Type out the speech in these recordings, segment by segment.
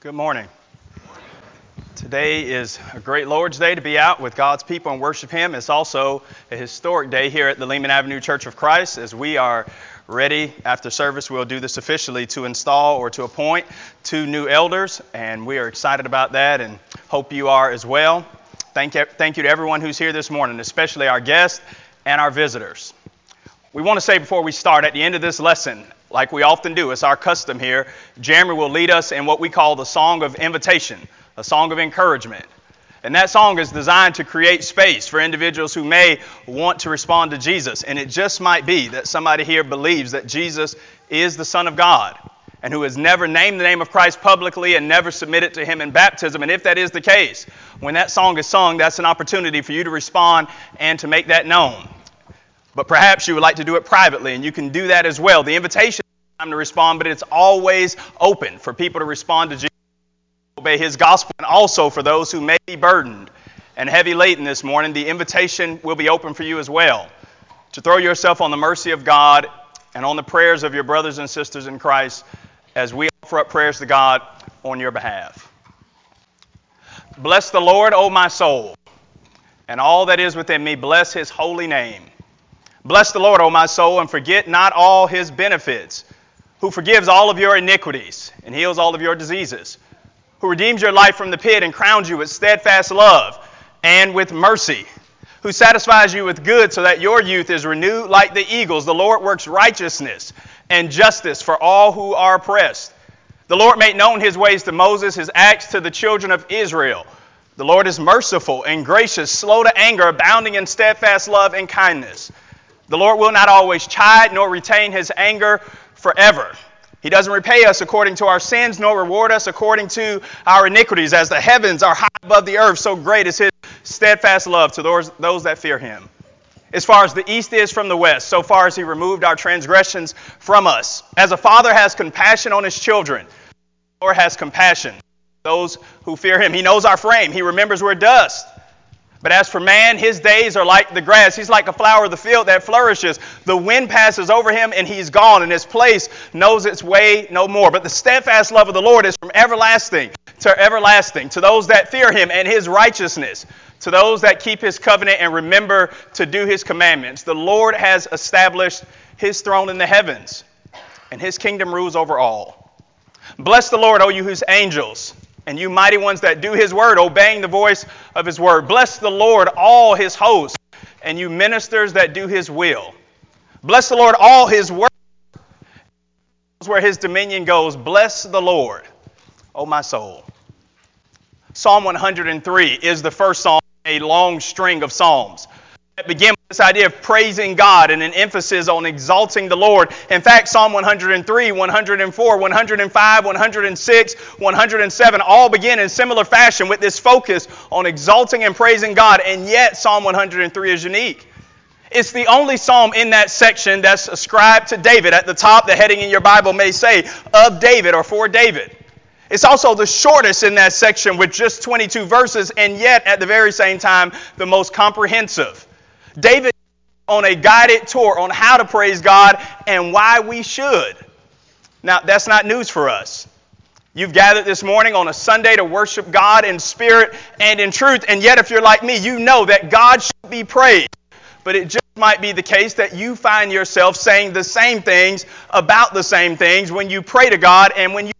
Good morning. Today is a great Lord's Day to be out with God's people and worship Him. It's also a historic day here at the Lehman Avenue Church of Christ as we are ready after service. We'll do this officially to install or to appoint two new elders, and we are excited about that and hope you are as well. Thank you, thank you to everyone who's here this morning, especially our guests and our visitors. We want to say before we start at the end of this lesson, like we often do, it's our custom here, Jeremy will lead us in what we call the song of invitation, a song of encouragement. And that song is designed to create space for individuals who may want to respond to Jesus. And it just might be that somebody here believes that Jesus is the Son of God and who has never named the name of Christ publicly and never submitted to Him in baptism. And if that is the case, when that song is sung, that's an opportunity for you to respond and to make that known. But perhaps you would like to do it privately, and you can do that as well. The invitation is time to respond, but it's always open for people to respond to Jesus, obey His gospel, and also for those who may be burdened and heavy laden this morning, the invitation will be open for you as well to throw yourself on the mercy of God and on the prayers of your brothers and sisters in Christ as we offer up prayers to God on your behalf. Bless the Lord, O my soul, and all that is within me, bless His holy name. Bless the Lord, O my soul, and forget not all his benefits, who forgives all of your iniquities and heals all of your diseases, who redeems your life from the pit and crowns you with steadfast love and with mercy, who satisfies you with good so that your youth is renewed like the eagles. The Lord works righteousness and justice for all who are oppressed. The Lord made known his ways to Moses, his acts to the children of Israel. The Lord is merciful and gracious, slow to anger, abounding in steadfast love and kindness. The Lord will not always chide nor retain his anger forever. He doesn't repay us according to our sins, nor reward us according to our iniquities. As the heavens are high above the earth, so great is his steadfast love to those, those that fear him. As far as the east is from the west, so far as he removed our transgressions from us. As a father has compassion on his children, the Lord has compassion those who fear him. He knows our frame. He remembers we're dust. But as for man, his days are like the grass. He's like a flower of the field that flourishes. The wind passes over him and he's gone, and his place knows its way no more. But the steadfast love of the Lord is from everlasting to everlasting to those that fear him and his righteousness, to those that keep his covenant and remember to do his commandments. The Lord has established his throne in the heavens, and his kingdom rules over all. Bless the Lord, O you whose angels and you mighty ones that do his word, obeying the voice of his word. Bless the Lord, all his hosts, and you ministers that do his will. Bless the Lord, all his works, where his dominion goes. Bless the Lord, O my soul. Psalm 103 is the first psalm, a long string of psalms that begin this idea of praising God and an emphasis on exalting the Lord. In fact, Psalm 103, 104, 105, 106, 107 all begin in similar fashion with this focus on exalting and praising God, and yet Psalm 103 is unique. It's the only psalm in that section that's ascribed to David. At the top, the heading in your Bible may say, of David or for David. It's also the shortest in that section with just 22 verses, and yet at the very same time, the most comprehensive. David on a guided tour on how to praise God and why we should. Now, that's not news for us. You've gathered this morning on a Sunday to worship God in spirit and in truth, and yet, if you're like me, you know that God should be praised. But it just might be the case that you find yourself saying the same things about the same things when you pray to God and when you.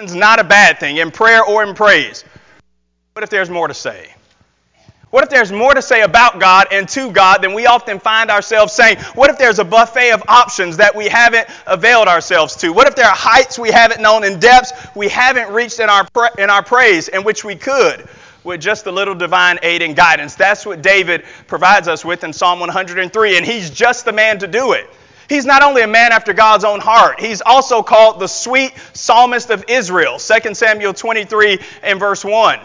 It's not a bad thing in prayer or in praise. What if there's more to say? What if there's more to say about God and to God than we often find ourselves saying? What if there's a buffet of options that we haven't availed ourselves to? What if there are heights we haven't known and depths we haven't reached in our, in our praise in which we could with just a little divine aid and guidance? That's what David provides us with in Psalm 103, and he's just the man to do it. He's not only a man after God's own heart, he's also called the sweet psalmist of Israel, 2 Samuel 23 and verse 1.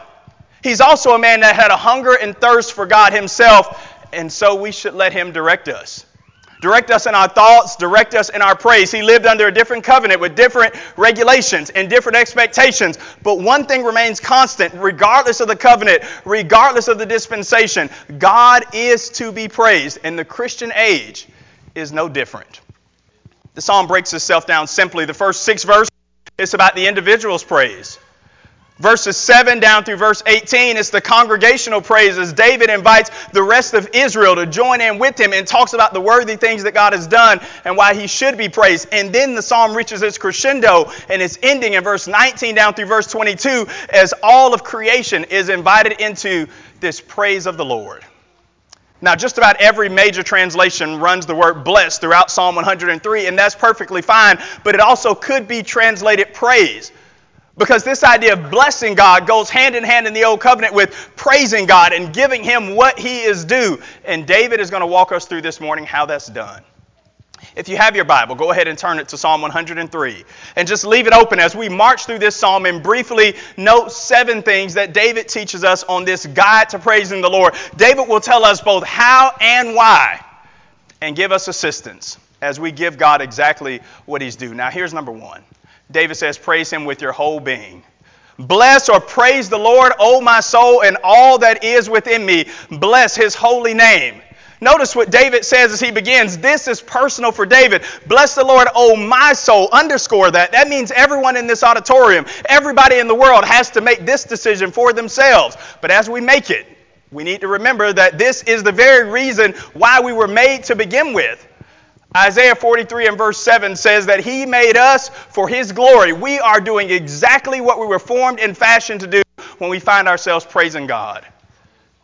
He's also a man that had a hunger and thirst for God himself, and so we should let him direct us. Direct us in our thoughts, direct us in our praise. He lived under a different covenant with different regulations and different expectations. But one thing remains constant, regardless of the covenant, regardless of the dispensation God is to be praised, and the Christian age is no different. The psalm breaks itself down simply. The first six verses it's about the individual's praise. Verses 7 down through verse 18, it's the congregational praises. David invites the rest of Israel to join in with him and talks about the worthy things that God has done and why he should be praised. And then the psalm reaches its crescendo and its ending in verse 19 down through verse 22 as all of creation is invited into this praise of the Lord. Now, just about every major translation runs the word blessed throughout Psalm 103, and that's perfectly fine, but it also could be translated praise. Because this idea of blessing God goes hand in hand in the Old Covenant with praising God and giving Him what He is due. And David is going to walk us through this morning how that's done. If you have your Bible, go ahead and turn it to Psalm 103. And just leave it open as we march through this psalm and briefly note seven things that David teaches us on this guide to praising the Lord. David will tell us both how and why and give us assistance as we give God exactly what He's due. Now, here's number one David says, Praise him with your whole being. Bless or praise the Lord, O my soul, and all that is within me. Bless his holy name. Notice what David says as he begins. This is personal for David. Bless the Lord, O my soul. Underscore that. That means everyone in this auditorium, everybody in the world has to make this decision for themselves. But as we make it, we need to remember that this is the very reason why we were made to begin with. Isaiah 43 and verse 7 says that He made us for His glory. We are doing exactly what we were formed and fashioned to do when we find ourselves praising God.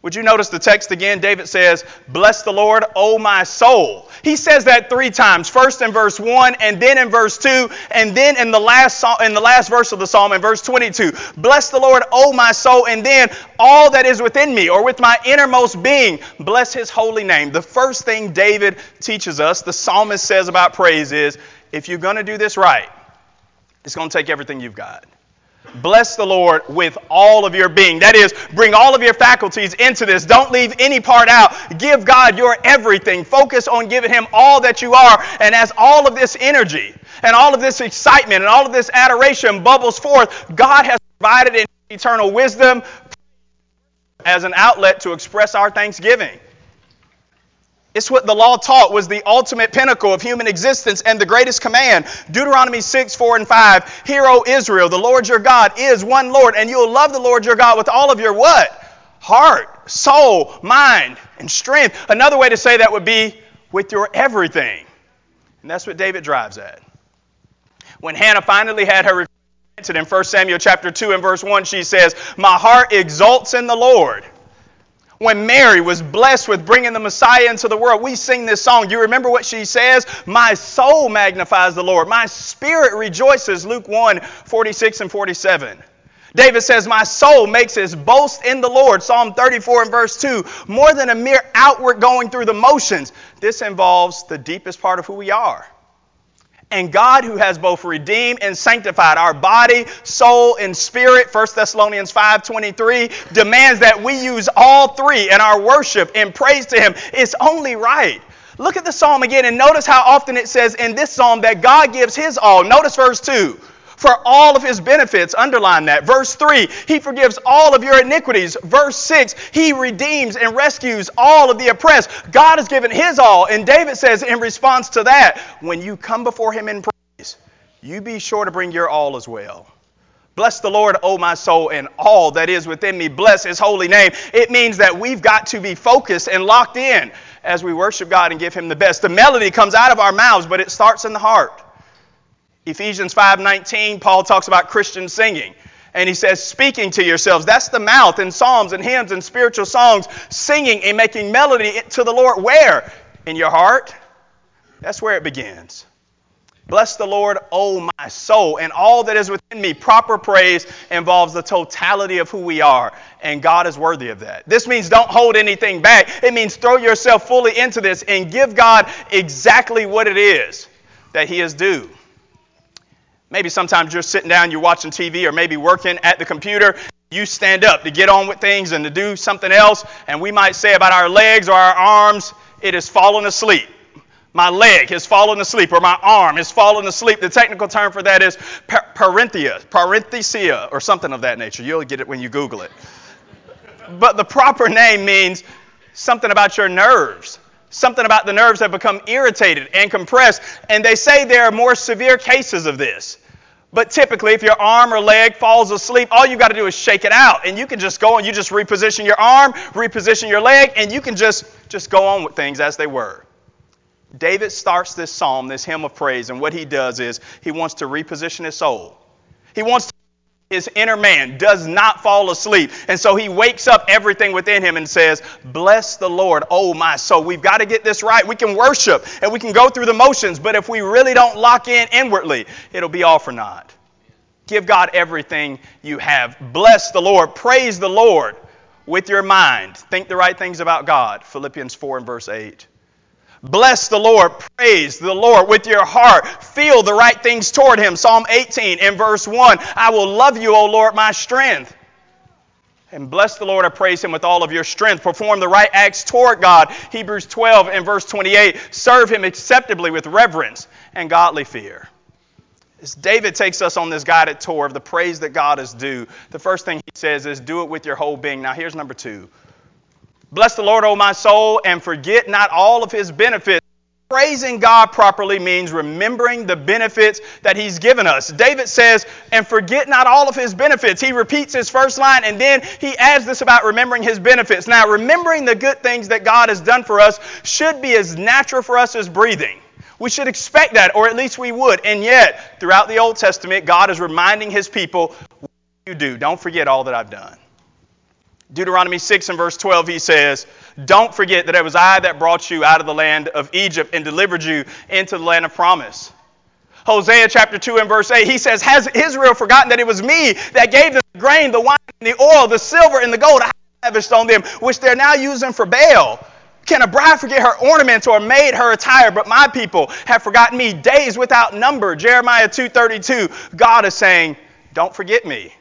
Would you notice the text again? David says, Bless the Lord, O my soul. He says that three times. First in verse 1, and then in verse 2, and then in the last in the last verse of the psalm in verse 22. Bless the Lord, O my soul, and then all that is within me, or with my innermost being, bless his holy name. The first thing David teaches us, the psalmist says about praise is, if you're going to do this right, it's going to take everything you've got. Bless the Lord with all of your being. That is, bring all of your faculties into this. Don't leave any part out. Give God your everything. Focus on giving Him all that you are. And as all of this energy and all of this excitement and all of this adoration bubbles forth, God has provided in eternal wisdom as an outlet to express our thanksgiving. It's what the law taught was the ultimate pinnacle of human existence and the greatest command. Deuteronomy 6, 4, and 5. Hear, O Israel, the Lord your God is one Lord, and you'll love the Lord your God with all of your what? Heart, soul, mind, and strength. Another way to say that would be with your everything. And that's what David drives at. When Hannah finally had her answered in 1 Samuel chapter 2 and verse 1, she says, My heart exalts in the Lord when Mary was blessed with bringing the Messiah into the world, we sing this song. You remember what she says? My soul magnifies the Lord. My spirit rejoices. Luke 1 46 and 47. David says, My soul makes its boast in the Lord. Psalm 34 and verse 2. More than a mere outward going through the motions, this involves the deepest part of who we are. And God, who has both redeemed and sanctified our body, soul, and spirit, 1 Thessalonians 5.23, demands that we use all three in our worship and praise to Him. It's only right. Look at the psalm again and notice how often it says in this psalm that God gives His all. Notice verse 2 for all of his benefits. Underline that. Verse 3, he forgives all of your iniquities. Verse 6, he redeems and rescues all of the oppressed. God has given his all. And David says in response to that, when you come before him in praise, you be sure to bring your all as well. Bless the Lord, O my soul, and all that is within me. Bless his holy name. It means that we've got to be focused and locked in as we worship God and give him the best. The melody comes out of our mouths, but it starts in the heart. Ephesians 5:19, Paul talks about Christian singing. And he says, speaking to yourselves. That's the mouth in psalms and hymns and spiritual songs, singing and making melody to the Lord. Where? In your heart? That's where it begins. Bless the Lord, O my soul, and all that is within me. Proper praise involves the totality of who we are, and God is worthy of that. This means don't hold anything back. It means throw yourself fully into this and give God exactly what it is that He is due. Maybe sometimes you're sitting down, you're watching TV, or maybe working at the computer. You stand up to get on with things and to do something else, and we might say about our legs or our arms, it has fallen asleep. My leg has fallen asleep, or my arm has fallen asleep. The technical term for that is parenthia, parenthesia, or something of that nature. You'll get it when you Google it. But the proper name means something about your nerves Something about the nerves have become irritated and compressed, and they say there are more severe cases of this. But typically, if your arm or leg falls asleep, all you got to do is shake it out. And you can just go and you just reposition your arm, reposition your leg, and you can just, just go on with things as they were. David starts this psalm, this hymn of praise, and what he does is he wants to reposition his soul. He wants to his inner man does not fall asleep. And so he wakes up everything within him and says, Bless the Lord, oh my soul. We've got to get this right. We can worship and we can go through the motions, but if we really don't lock in inwardly, it'll be all for naught. Give God everything you have. Bless the Lord. Praise the Lord with your mind. Think the right things about God. Philippians 4 and verse 8. Bless the Lord, praise the Lord with your heart. Feel the right things toward Him. Psalm 18 and verse 1 I will love you, O Lord, my strength. And bless the Lord, I praise Him with all of your strength. Perform the right acts toward God. Hebrews 12 and verse 28 Serve Him acceptably with reverence and godly fear. As David takes us on this guided tour of the praise that God is due, the first thing he says is, Do it with your whole being. Now, here's number two Bless the Lord, O my soul, and forget not all of his benefits. Praising God properly means remembering the benefits that He's given us. David says, and forget not all of His benefits. He repeats his first line and then he adds this about remembering His benefits. Now, remembering the good things that God has done for us should be as natural for us as breathing. We should expect that, or at least we would. And yet, throughout the Old Testament, God is reminding His people, you do, don't forget all that I've done. Deuteronomy 6 and verse 12, he says, Don't forget that it was I that brought you out of the land of Egypt and delivered you into the land of promise. Hosea chapter 2 and verse 8, he says, Has Israel forgotten that it was me that gave them the grain, the wine, and the oil, the silver, and the gold I lavished on them, which they're now using for Baal? Can a bride forget her ornaments or maid her attire? But my people have forgotten me days without number. Jeremiah 2.32, God is saying, Don't forget me.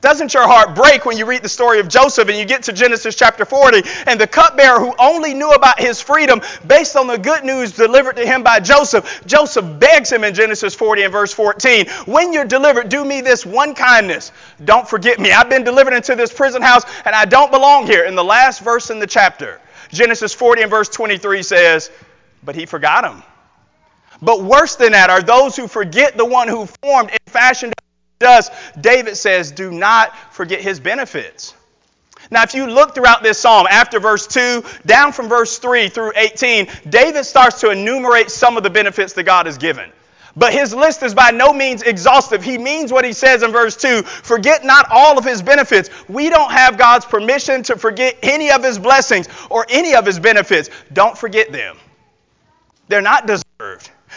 Doesn't your heart break when you read the story of Joseph and you get to Genesis chapter 40 and the cupbearer who only knew about his freedom based on the good news delivered to him by Joseph? Joseph begs him in Genesis 40 and verse 14, When you're delivered, do me this one kindness. Don't forget me. I've been delivered into this prison house and I don't belong here. In the last verse in the chapter, Genesis 40 and verse 23 says, But he forgot him. But worse than that are those who forget the one who formed and fashioned does, David says, do not forget his benefits. Now, if you look throughout this psalm, after verse 2, down from verse 3 through 18, David starts to enumerate some of the benefits that God has given. But his list is by no means exhaustive. He means what he says in verse 2 forget not all of his benefits. We don't have God's permission to forget any of his blessings or any of his benefits. Don't forget them. They're not deserved.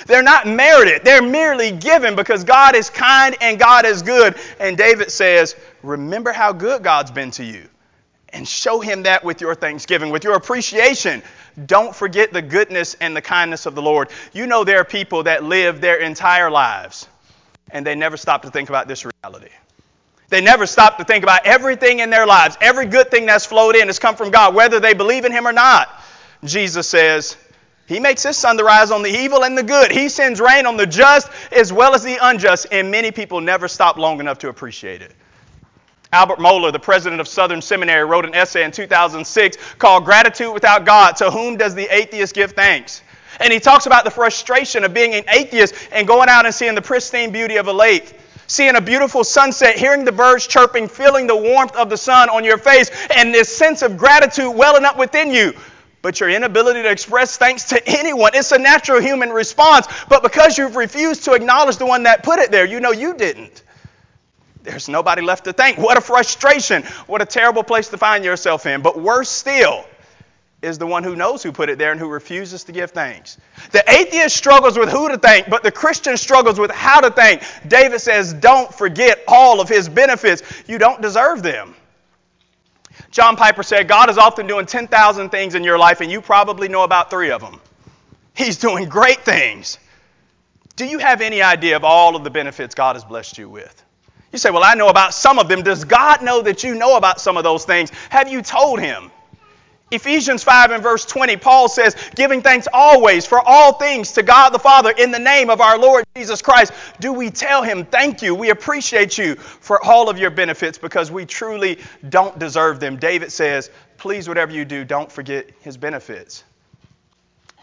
They're not merited. They're merely given because God is kind and God is good. And David says, Remember how good God's been to you. And show him that with your thanksgiving, with your appreciation. Don't forget the goodness and the kindness of the Lord. You know, there are people that live their entire lives and they never stop to think about this reality. They never stop to think about everything in their lives. Every good thing that's flowed in has come from God, whether they believe in Him or not. Jesus says, he makes his sun to rise on the evil and the good. He sends rain on the just as well as the unjust, and many people never stop long enough to appreciate it. Albert Mohler, the president of Southern Seminary, wrote an essay in 2006 called Gratitude Without God To Whom Does the Atheist Give Thanks? And he talks about the frustration of being an atheist and going out and seeing the pristine beauty of a lake seeing a beautiful sunset, hearing the birds chirping, feeling the warmth of the sun on your face, and this sense of gratitude welling up within you but your inability to express thanks to anyone. It's a natural human response, but because you've refused to acknowledge the one that put it there, you know you didn't. There's nobody left to thank. What a frustration. What a terrible place to find yourself in. But worse still is the one who knows who put it there and who refuses to give thanks. The atheist struggles with who to thank, but the Christian struggles with how to thank. David says, Don't forget all of his benefits. You don't deserve them. John Piper said, God is often doing 10,000 things in your life, and you probably know about three of them. He's doing great things. Do you have any idea of all of the benefits God has blessed you with? You say, Well, I know about some of them. Does God know that you know about some of those things? Have you told Him? Ephesians 5 and verse 20, Paul says, giving thanks always for all things to God the Father in the name of our Lord Jesus Christ. Do we tell him, thank you, we appreciate you for all of your benefits because we truly don't deserve them? David says, please, whatever you do, don't forget his benefits.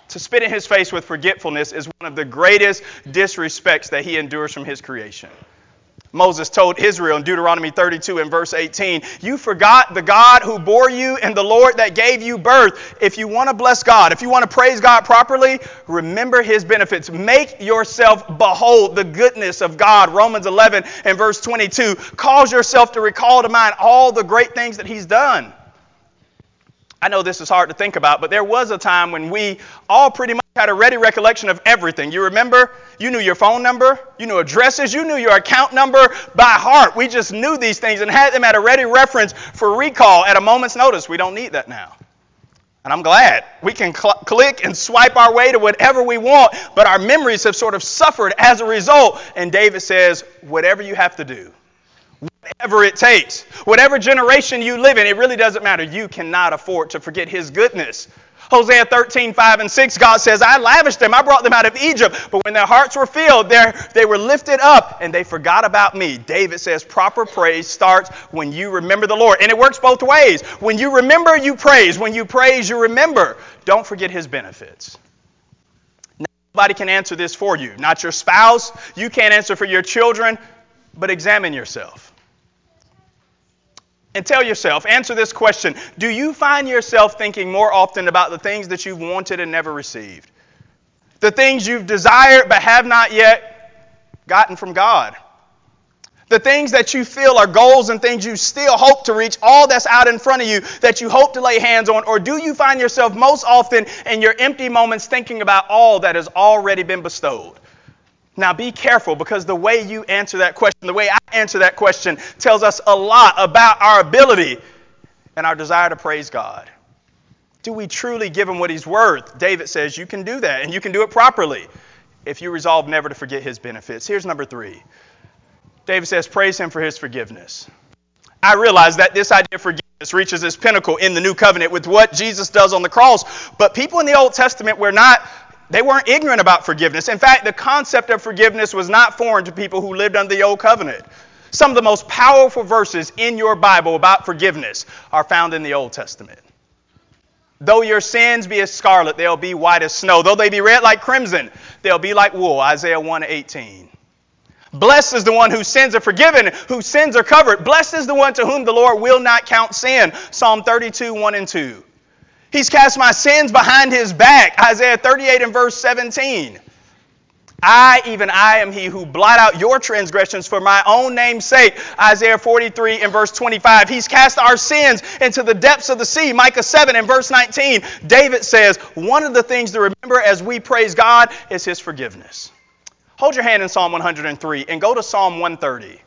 To spit in his face with forgetfulness is one of the greatest disrespects that he endures from his creation. Moses told Israel in Deuteronomy 32 and verse 18, You forgot the God who bore you and the Lord that gave you birth. If you want to bless God, if you want to praise God properly, remember his benefits. Make yourself behold the goodness of God. Romans 11 and verse 22. Cause yourself to recall to mind all the great things that he's done. I know this is hard to think about, but there was a time when we all pretty much had a ready recollection of everything. You remember? You knew your phone number, you knew addresses, you knew your account number by heart. We just knew these things and had them at a ready reference for recall at a moment's notice. We don't need that now. And I'm glad we can cl- click and swipe our way to whatever we want, but our memories have sort of suffered as a result. And David says, whatever you have to do, whatever it takes. Whatever generation you live in, it really doesn't matter. You cannot afford to forget His goodness. Hosea 13, 5 and 6, God says, I lavished them. I brought them out of Egypt. But when their hearts were filled, they were lifted up and they forgot about me. David says, proper praise starts when you remember the Lord. And it works both ways. When you remember, you praise. When you praise, you remember. Don't forget his benefits. Nobody can answer this for you. Not your spouse. You can't answer for your children. But examine yourself and tell yourself, answer this question Do you find yourself thinking more often about the things that you've wanted and never received? The things you've desired but have not yet gotten from God? The things that you feel are goals and things you still hope to reach, all that's out in front of you that you hope to lay hands on? Or do you find yourself most often in your empty moments thinking about all that has already been bestowed? Now be careful because the way you answer that question, the way I answer that question, tells us a lot about our ability and our desire to praise God. Do we truly give him what he's worth? David says you can do that and you can do it properly if you resolve never to forget his benefits. Here's number three David says, praise him for his forgiveness. I realize that this idea of forgiveness reaches its pinnacle in the new covenant with what Jesus does on the cross, but people in the Old Testament were not they weren't ignorant about forgiveness. In fact, the concept of forgiveness was not foreign to people who lived under the Old Covenant. Some of the most powerful verses in your Bible about forgiveness are found in the Old Testament. Though your sins be as scarlet, they'll be white as snow. Though they be red like crimson, they'll be like wool. Isaiah 1:18. Blessed is the one whose sins are forgiven, whose sins are covered. Blessed is the one to whom the Lord will not count sin. Psalm 32, 1 and 2. He's cast my sins behind his back. Isaiah 38 and verse 17. I, even I, am he who blot out your transgressions for my own name's sake. Isaiah 43 and verse 25. He's cast our sins into the depths of the sea. Micah 7 and verse 19. David says, one of the things to remember as we praise God is his forgiveness. Hold your hand in Psalm 103 and go to Psalm 130.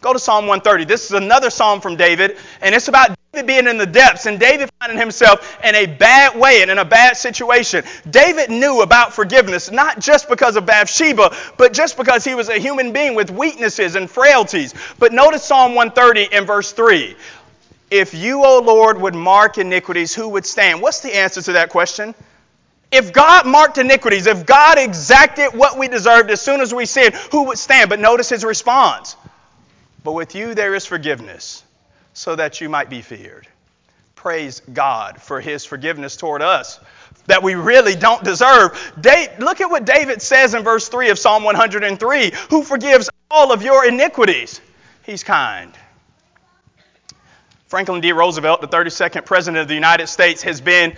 Go to Psalm 130. This is another psalm from David, and it's about David being in the depths and David finding himself in a bad way and in a bad situation. David knew about forgiveness, not just because of Bathsheba, but just because he was a human being with weaknesses and frailties. But notice Psalm 130 and verse 3. If you, O Lord, would mark iniquities, who would stand? What's the answer to that question? If God marked iniquities, if God exacted what we deserved as soon as we sinned, who would stand? But notice his response. But with you there is forgiveness so that you might be feared. Praise God for his forgiveness toward us that we really don't deserve. look at what David says in verse 3 of Psalm 103 Who forgives all of your iniquities? He's kind. Franklin D. Roosevelt, the 32nd President of the United States, has been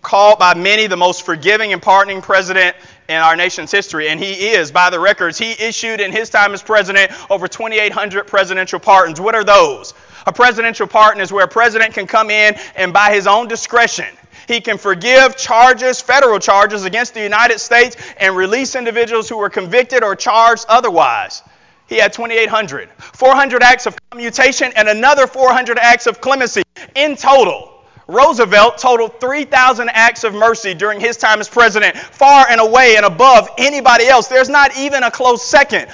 called by many the most forgiving and pardoning president in our nation's history, and he is, by the records. He issued in his time as president over 2,800 presidential pardons. What are those? A presidential pardon is where a president can come in and by his own discretion, he can forgive charges, federal charges against the United States and release individuals who were convicted or charged otherwise. He had 2,800. 400 acts of commutation and another 400 acts of clemency. In total, Roosevelt totaled 3,000 acts of mercy during his time as president, far and away and above anybody else. There's not even a close second.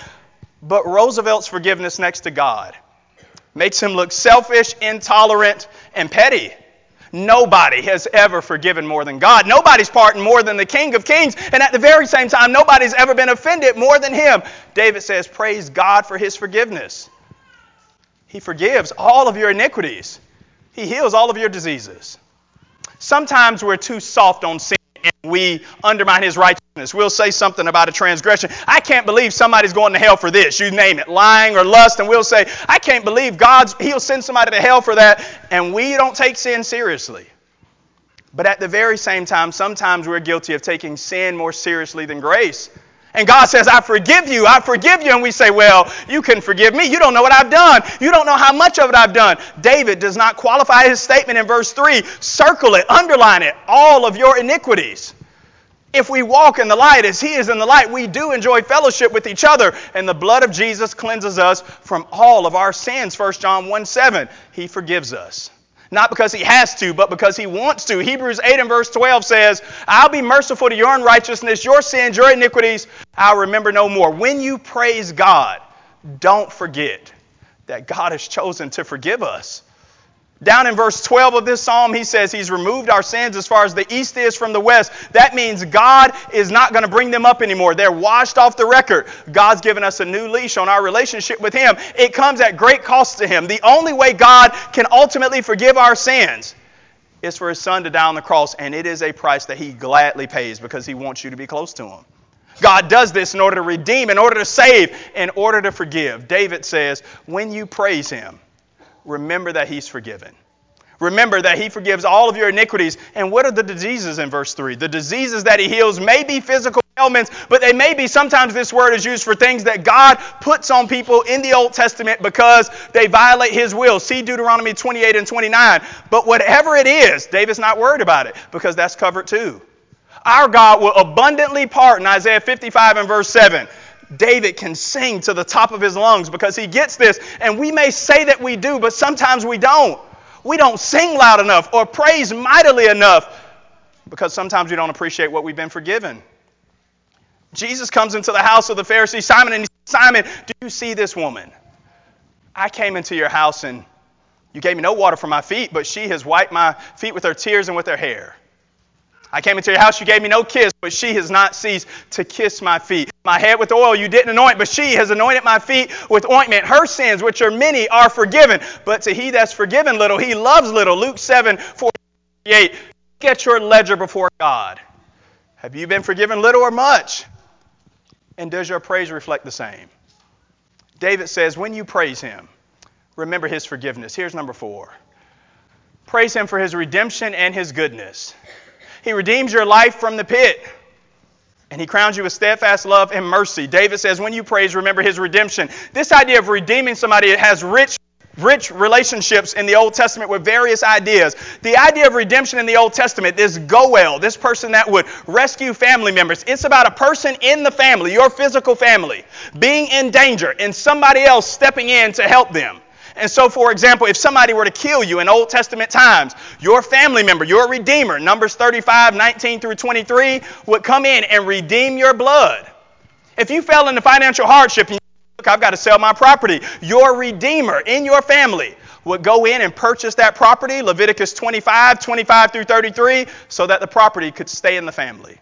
But Roosevelt's forgiveness next to God makes him look selfish, intolerant, and petty. Nobody has ever forgiven more than God. Nobody's pardoned more than the King of Kings. And at the very same time, nobody's ever been offended more than him. David says, Praise God for his forgiveness. He forgives all of your iniquities, He heals all of your diseases. Sometimes we're too soft on sin and we undermine his righteousness. We'll say something about a transgression. I can't believe somebody's going to hell for this. You name it, lying or lust, and we'll say, I can't believe God's he'll send somebody to hell for that, and we don't take sin seriously. But at the very same time, sometimes we're guilty of taking sin more seriously than grace. And God says, I forgive you, I forgive you. And we say, Well, you can forgive me. You don't know what I've done. You don't know how much of it I've done. David does not qualify his statement in verse 3. Circle it, underline it, all of your iniquities. If we walk in the light as He is in the light, we do enjoy fellowship with each other. And the blood of Jesus cleanses us from all of our sins. 1 John 1 7. He forgives us. Not because he has to, but because he wants to. Hebrews 8 and verse 12 says, I'll be merciful to your unrighteousness, your sins, your iniquities, I'll remember no more. When you praise God, don't forget that God has chosen to forgive us. Down in verse 12 of this psalm, he says he's removed our sins as far as the east is from the west. That means God is not going to bring them up anymore. They're washed off the record. God's given us a new leash on our relationship with him. It comes at great cost to him. The only way God can ultimately forgive our sins is for his son to die on the cross, and it is a price that he gladly pays because he wants you to be close to him. God does this in order to redeem, in order to save, in order to forgive. David says, when you praise him, remember that He's forgiven. Remember that He forgives all of your iniquities. And what are the diseases in verse 3? The diseases that He heals may be physical ailments, but they may be sometimes this word is used for things that God puts on people in the Old Testament because they violate His will. See Deuteronomy 28 and 29. But whatever it is, David's not worried about it because that's covered too. Our God will abundantly pardon, Isaiah 55 and verse 7. David can sing to the top of his lungs because he gets this. And we may say that we do, but sometimes we don't. We don't sing loud enough or praise mightily enough because sometimes we don't appreciate what we've been forgiven. Jesus comes into the house of the Pharisee Simon and he says, Simon, do you see this woman? I came into your house and you gave me no water for my feet, but she has wiped my feet with her tears and with her hair. I came into your house, you gave me no kiss, but she has not ceased to kiss my feet. My head with oil you didn't anoint, but she has anointed my feet with ointment. Her sins, which are many, are forgiven. But to he that's forgiven little, he loves little. Luke 7, 48. Get your ledger before God. Have you been forgiven little or much? And does your praise reflect the same? David says, when you praise him, remember his forgiveness. Here's number four. Praise him for his redemption and his goodness. He redeems your life from the pit. And he crowns you with steadfast love and mercy. David says, when you praise, remember his redemption. This idea of redeeming somebody has rich, rich relationships in the Old Testament with various ideas. The idea of redemption in the Old Testament, this Goel, this person that would rescue family members, it's about a person in the family, your physical family, being in danger and somebody else stepping in to help them. And so, for example, if somebody were to kill you in Old Testament times, your family member, your redeemer, Numbers 35, 19 through 23, would come in and redeem your blood. If you fell into financial hardship and you look, I've got to sell my property, your redeemer in your family would go in and purchase that property, Leviticus 25, 25 through 33, so that the property could stay in the family.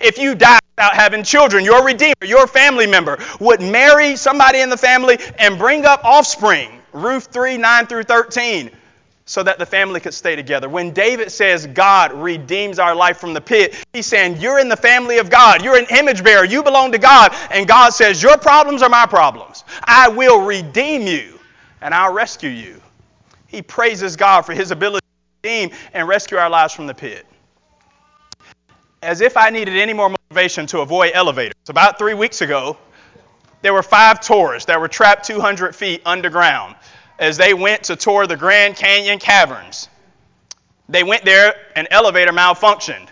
If you die without having children, your redeemer, your family member would marry somebody in the family and bring up offspring Ruth 3 9 through 13, so that the family could stay together. When David says God redeems our life from the pit, he's saying, You're in the family of God. You're an image bearer. You belong to God. And God says, Your problems are my problems. I will redeem you and I'll rescue you. He praises God for his ability to redeem and rescue our lives from the pit. As if I needed any more motivation to avoid elevators. About three weeks ago, there were five tourists that were trapped 200 feet underground as they went to tour the Grand Canyon caverns. They went there, an elevator malfunctioned.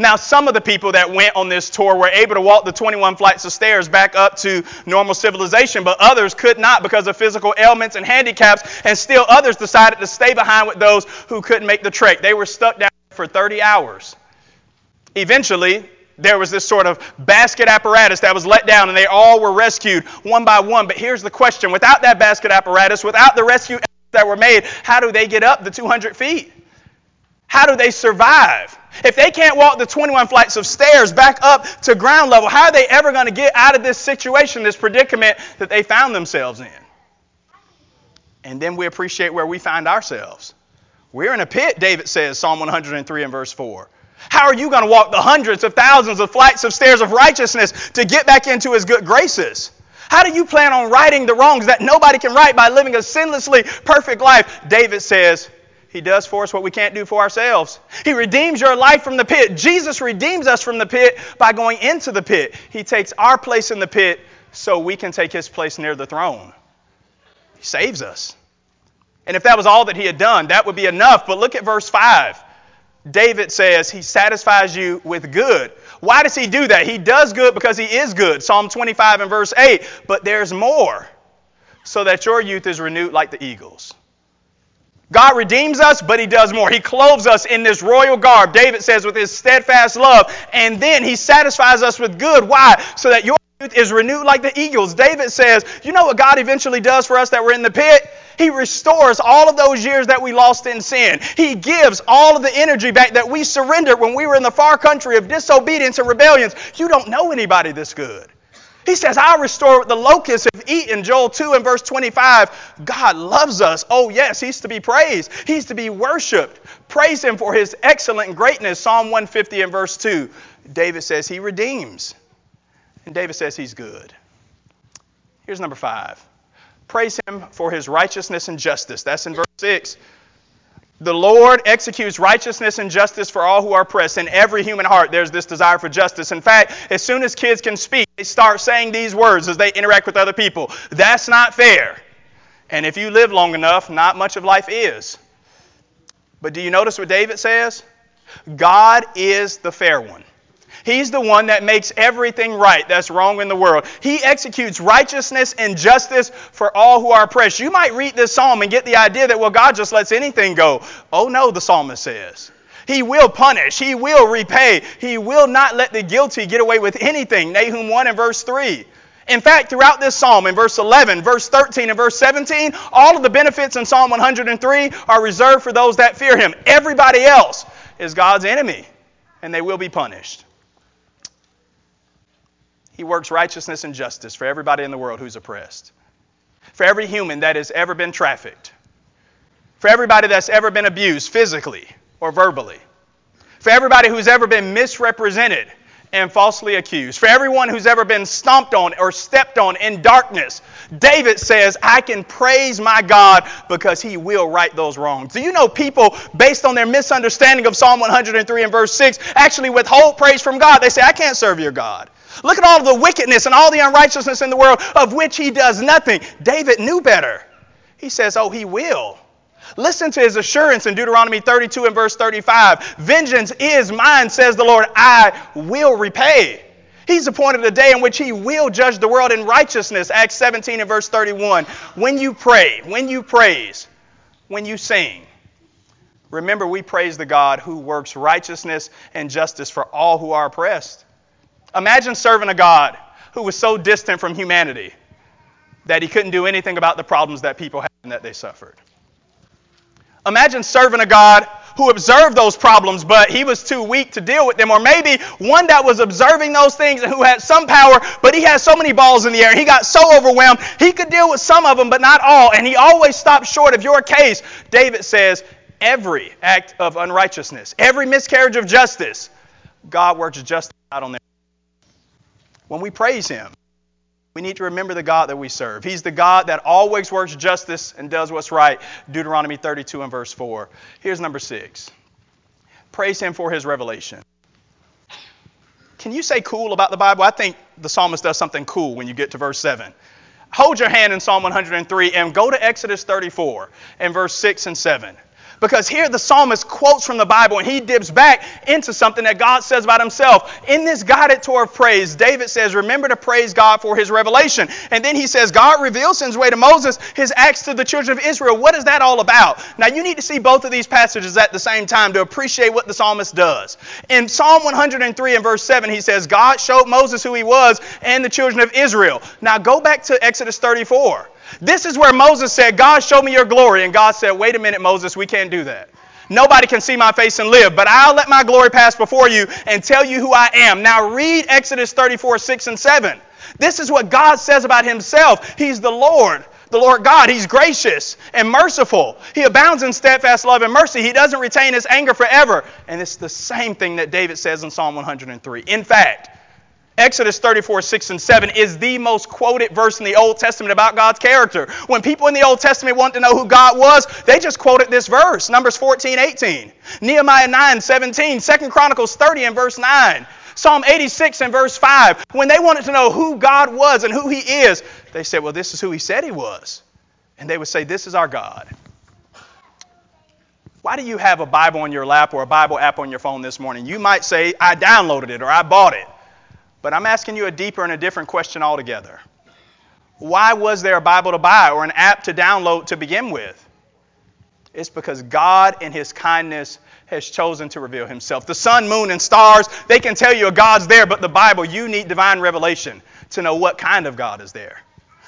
Now, some of the people that went on this tour were able to walk the 21 flights of stairs back up to normal civilization, but others could not because of physical ailments and handicaps, and still others decided to stay behind with those who couldn't make the trek. They were stuck down for 30 hours. Eventually, there was this sort of basket apparatus that was let down, and they all were rescued one by one. But here's the question without that basket apparatus, without the rescue that were made, how do they get up the 200 feet? How do they survive? If they can't walk the 21 flights of stairs back up to ground level, how are they ever going to get out of this situation, this predicament that they found themselves in? And then we appreciate where we find ourselves. We're in a pit, David says, Psalm 103 and verse 4. How are you going to walk the hundreds of thousands of flights of stairs of righteousness to get back into his good graces? How do you plan on righting the wrongs that nobody can right by living a sinlessly perfect life? David says, He does for us what we can't do for ourselves. He redeems your life from the pit. Jesus redeems us from the pit by going into the pit. He takes our place in the pit so we can take His place near the throne. He saves us. And if that was all that He had done, that would be enough. But look at verse 5. David says, He satisfies you with good. Why does He do that? He does good because He is good. Psalm 25 and verse 8. But there's more, so that your youth is renewed like the eagles. God redeems us, but He does more. He clothes us in this royal garb, David says, with His steadfast love. And then He satisfies us with good. Why? So that your youth is renewed like the eagles. David says, You know what God eventually does for us that we're in the pit? He restores all of those years that we lost in sin. He gives all of the energy back that we surrendered when we were in the far country of disobedience and rebellions. You don't know anybody this good. He says, I'll restore what the locusts have eaten. Joel 2 and verse 25. God loves us. Oh, yes, He's to be praised. He's to be worshiped. Praise Him for His excellent greatness. Psalm 150 and verse 2. David says He redeems. And David says He's good. Here's number five Praise him for his righteousness and justice. That's in verse 6. The Lord executes righteousness and justice for all who are oppressed. In every human heart, there's this desire for justice. In fact, as soon as kids can speak, they start saying these words as they interact with other people. That's not fair. And if you live long enough, not much of life is. But do you notice what David says? God is the fair one. He's the one that makes everything right that's wrong in the world. He executes righteousness and justice for all who are oppressed. You might read this psalm and get the idea that, well, God just lets anything go. Oh, no, the psalmist says. He will punish. He will repay. He will not let the guilty get away with anything. Nahum 1 and verse 3. In fact, throughout this psalm, in verse 11, verse 13, and verse 17, all of the benefits in Psalm 103 are reserved for those that fear him. Everybody else is God's enemy, and they will be punished. He works righteousness and justice for everybody in the world who's oppressed, for every human that has ever been trafficked, for everybody that's ever been abused physically or verbally, for everybody who's ever been misrepresented and falsely accused, for everyone who's ever been stomped on or stepped on in darkness. David says, I can praise my God because he will right those wrongs. Do you know people, based on their misunderstanding of Psalm 103 and verse 6, actually withhold praise from God? They say, I can't serve your God. Look at all the wickedness and all the unrighteousness in the world of which he does nothing. David knew better. He says, Oh, he will. Listen to his assurance in Deuteronomy 32 and verse 35. Vengeance is mine, says the Lord. I will repay. He's appointed a day in which he will judge the world in righteousness. Acts 17 and verse 31. When you pray, when you praise, when you sing, remember we praise the God who works righteousness and justice for all who are oppressed. Imagine serving a God who was so distant from humanity that he couldn't do anything about the problems that people had and that they suffered. Imagine serving a God who observed those problems, but he was too weak to deal with them. Or maybe one that was observing those things and who had some power, but he had so many balls in the air. He got so overwhelmed, he could deal with some of them, but not all. And he always stopped short of your case. David says, every act of unrighteousness, every miscarriage of justice, God works justice out on them. When we praise Him, we need to remember the God that we serve. He's the God that always works justice and does what's right. Deuteronomy 32 and verse 4. Here's number six praise Him for His revelation. Can you say cool about the Bible? I think the psalmist does something cool when you get to verse 7. Hold your hand in Psalm 103 and go to Exodus 34 and verse 6 and 7. Because here the psalmist quotes from the Bible and he dips back into something that God says about himself. In this guided tour of praise, David says, Remember to praise God for his revelation. And then he says, God reveals his way to Moses, his acts to the children of Israel. What is that all about? Now you need to see both of these passages at the same time to appreciate what the psalmist does. In Psalm 103 and verse 7, he says, God showed Moses who he was and the children of Israel. Now go back to Exodus 34. This is where Moses said, God, show me your glory. And God said, Wait a minute, Moses, we can't do that. Nobody can see my face and live, but I'll let my glory pass before you and tell you who I am. Now read Exodus 34, 6 and 7. This is what God says about himself. He's the Lord, The Lord God, He's gracious and merciful. He abounds in steadfast love and mercy. He doesn't retain His anger forever. And it's the same thing that David says in Psalm 103. In fact, Exodus 34, 6 and 7 is the most quoted verse in the Old Testament about God's character. When people in the Old Testament want to know who God was, they just quoted this verse. Numbers 14, 18. Nehemiah 9, 17. 2 Chronicles 30 and verse 9. Psalm 86 and verse 5. When they wanted to know who God was and who He is, they said, Well, this is who He said He was. And they would say, This is our God. Why do you have a Bible on your lap or a Bible app on your phone this morning? You might say, I downloaded it or I bought it. But I'm asking you a deeper and a different question altogether. Why was there a Bible to buy or an app to download to begin with? It's because God, in His kindness, has chosen to reveal Himself. The sun, moon, and stars, they can tell you a God's there, but the Bible, you need divine revelation to know what kind of God is there.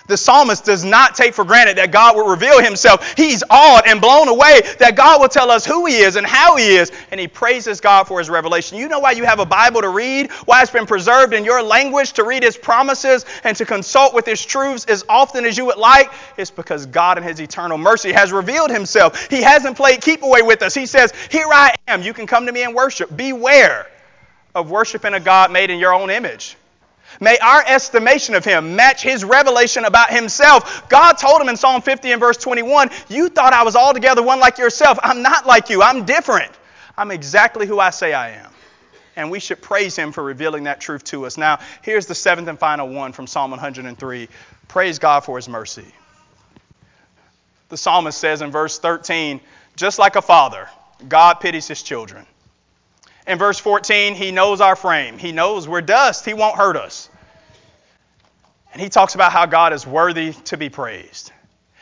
The psalmist does not take for granted that God will reveal himself. He's awed and blown away that God will tell us who he is and how he is, and he praises God for his revelation. You know why you have a Bible to read? Why it's been preserved in your language to read his promises and to consult with his truths as often as you would like? It's because God in his eternal mercy has revealed himself. He hasn't played keep away with us. He says, Here I am. You can come to me and worship. Beware of worshiping a God made in your own image. May our estimation of him match his revelation about himself. God told him in Psalm 50 and verse 21, You thought I was altogether one like yourself. I'm not like you. I'm different. I'm exactly who I say I am. And we should praise him for revealing that truth to us. Now, here's the seventh and final one from Psalm 103 Praise God for his mercy. The psalmist says in verse 13, Just like a father, God pities his children. In verse 14, he knows our frame. He knows we're dust. He won't hurt us. And he talks about how God is worthy to be praised.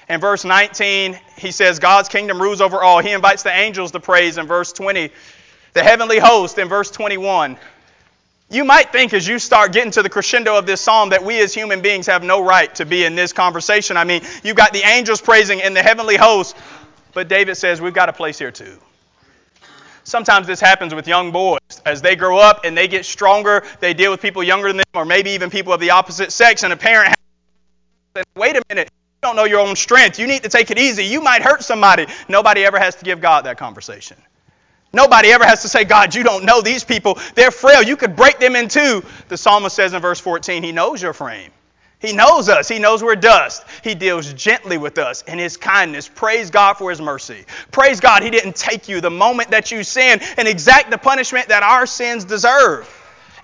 In verse 19, he says, God's kingdom rules over all. He invites the angels to praise in verse 20. The heavenly host in verse 21. You might think as you start getting to the crescendo of this psalm that we as human beings have no right to be in this conversation. I mean, you've got the angels praising and the heavenly host, but David says we've got a place here too. Sometimes this happens with young boys. As they grow up and they get stronger, they deal with people younger than them or maybe even people of the opposite sex, and a parent has wait a minute, you don't know your own strength. You need to take it easy. You might hurt somebody. Nobody ever has to give God that conversation. Nobody ever has to say, God, you don't know these people. They're frail. You could break them in two. The psalmist says in verse 14, He knows your frame. He knows us. He knows we're dust. He deals gently with us in His kindness. Praise God for His mercy. Praise God, He didn't take you the moment that you sin and exact the punishment that our sins deserve.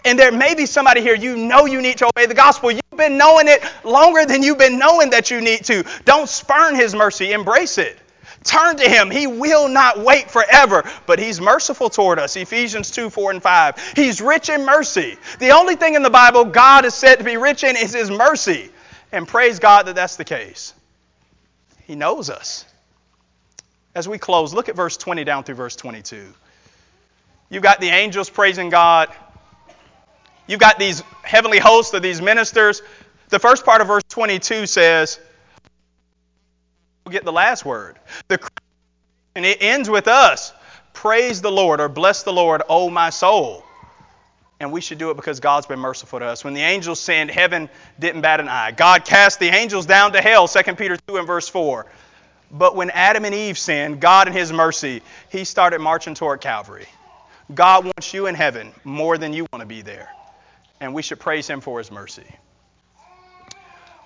And there may be somebody here, you know you need to obey the gospel. You've been knowing it longer than you've been knowing that you need to. Don't spurn His mercy, embrace it. Turn to him. He will not wait forever, but he's merciful toward us. Ephesians 2, 4, and 5. He's rich in mercy. The only thing in the Bible God is said to be rich in is his mercy. And praise God that that's the case. He knows us. As we close, look at verse 20 down through verse 22. You've got the angels praising God. You've got these heavenly hosts of these ministers. The first part of verse 22 says, get the last word. The and it ends with us. Praise the Lord or bless the Lord, O my soul. And we should do it because God's been merciful to us. When the angels sinned, heaven didn't bat an eye. God cast the angels down to hell, 2 Peter 2 and verse 4. But when Adam and Eve sinned, God in his mercy, he started marching toward Calvary. God wants you in heaven more than you want to be there. And we should praise him for his mercy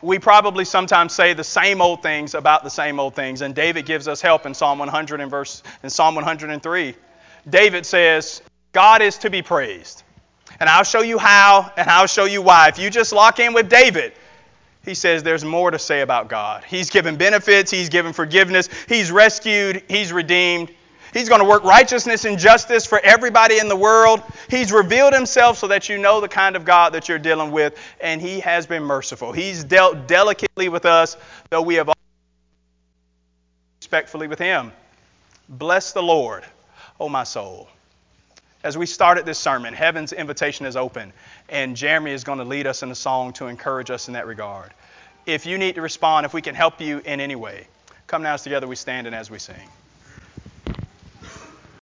we probably sometimes say the same old things about the same old things. And David gives us help in Psalm 100 and verse in Psalm 103. David says, God is to be praised. And I'll show you how and I'll show you why. If you just lock in with David, he says there's more to say about God. He's given benefits, he's given forgiveness, he's rescued, he's redeemed, He's going to work righteousness and justice for everybody in the world. He's revealed himself so that you know the kind of God that you're dealing with, and he has been merciful. He's dealt delicately with us, though we have all respectfully with him. Bless the Lord, O my soul. As we started this sermon, heaven's invitation is open, and Jeremy is going to lead us in a song to encourage us in that regard. If you need to respond, if we can help you in any way, come now as together we stand and as we sing.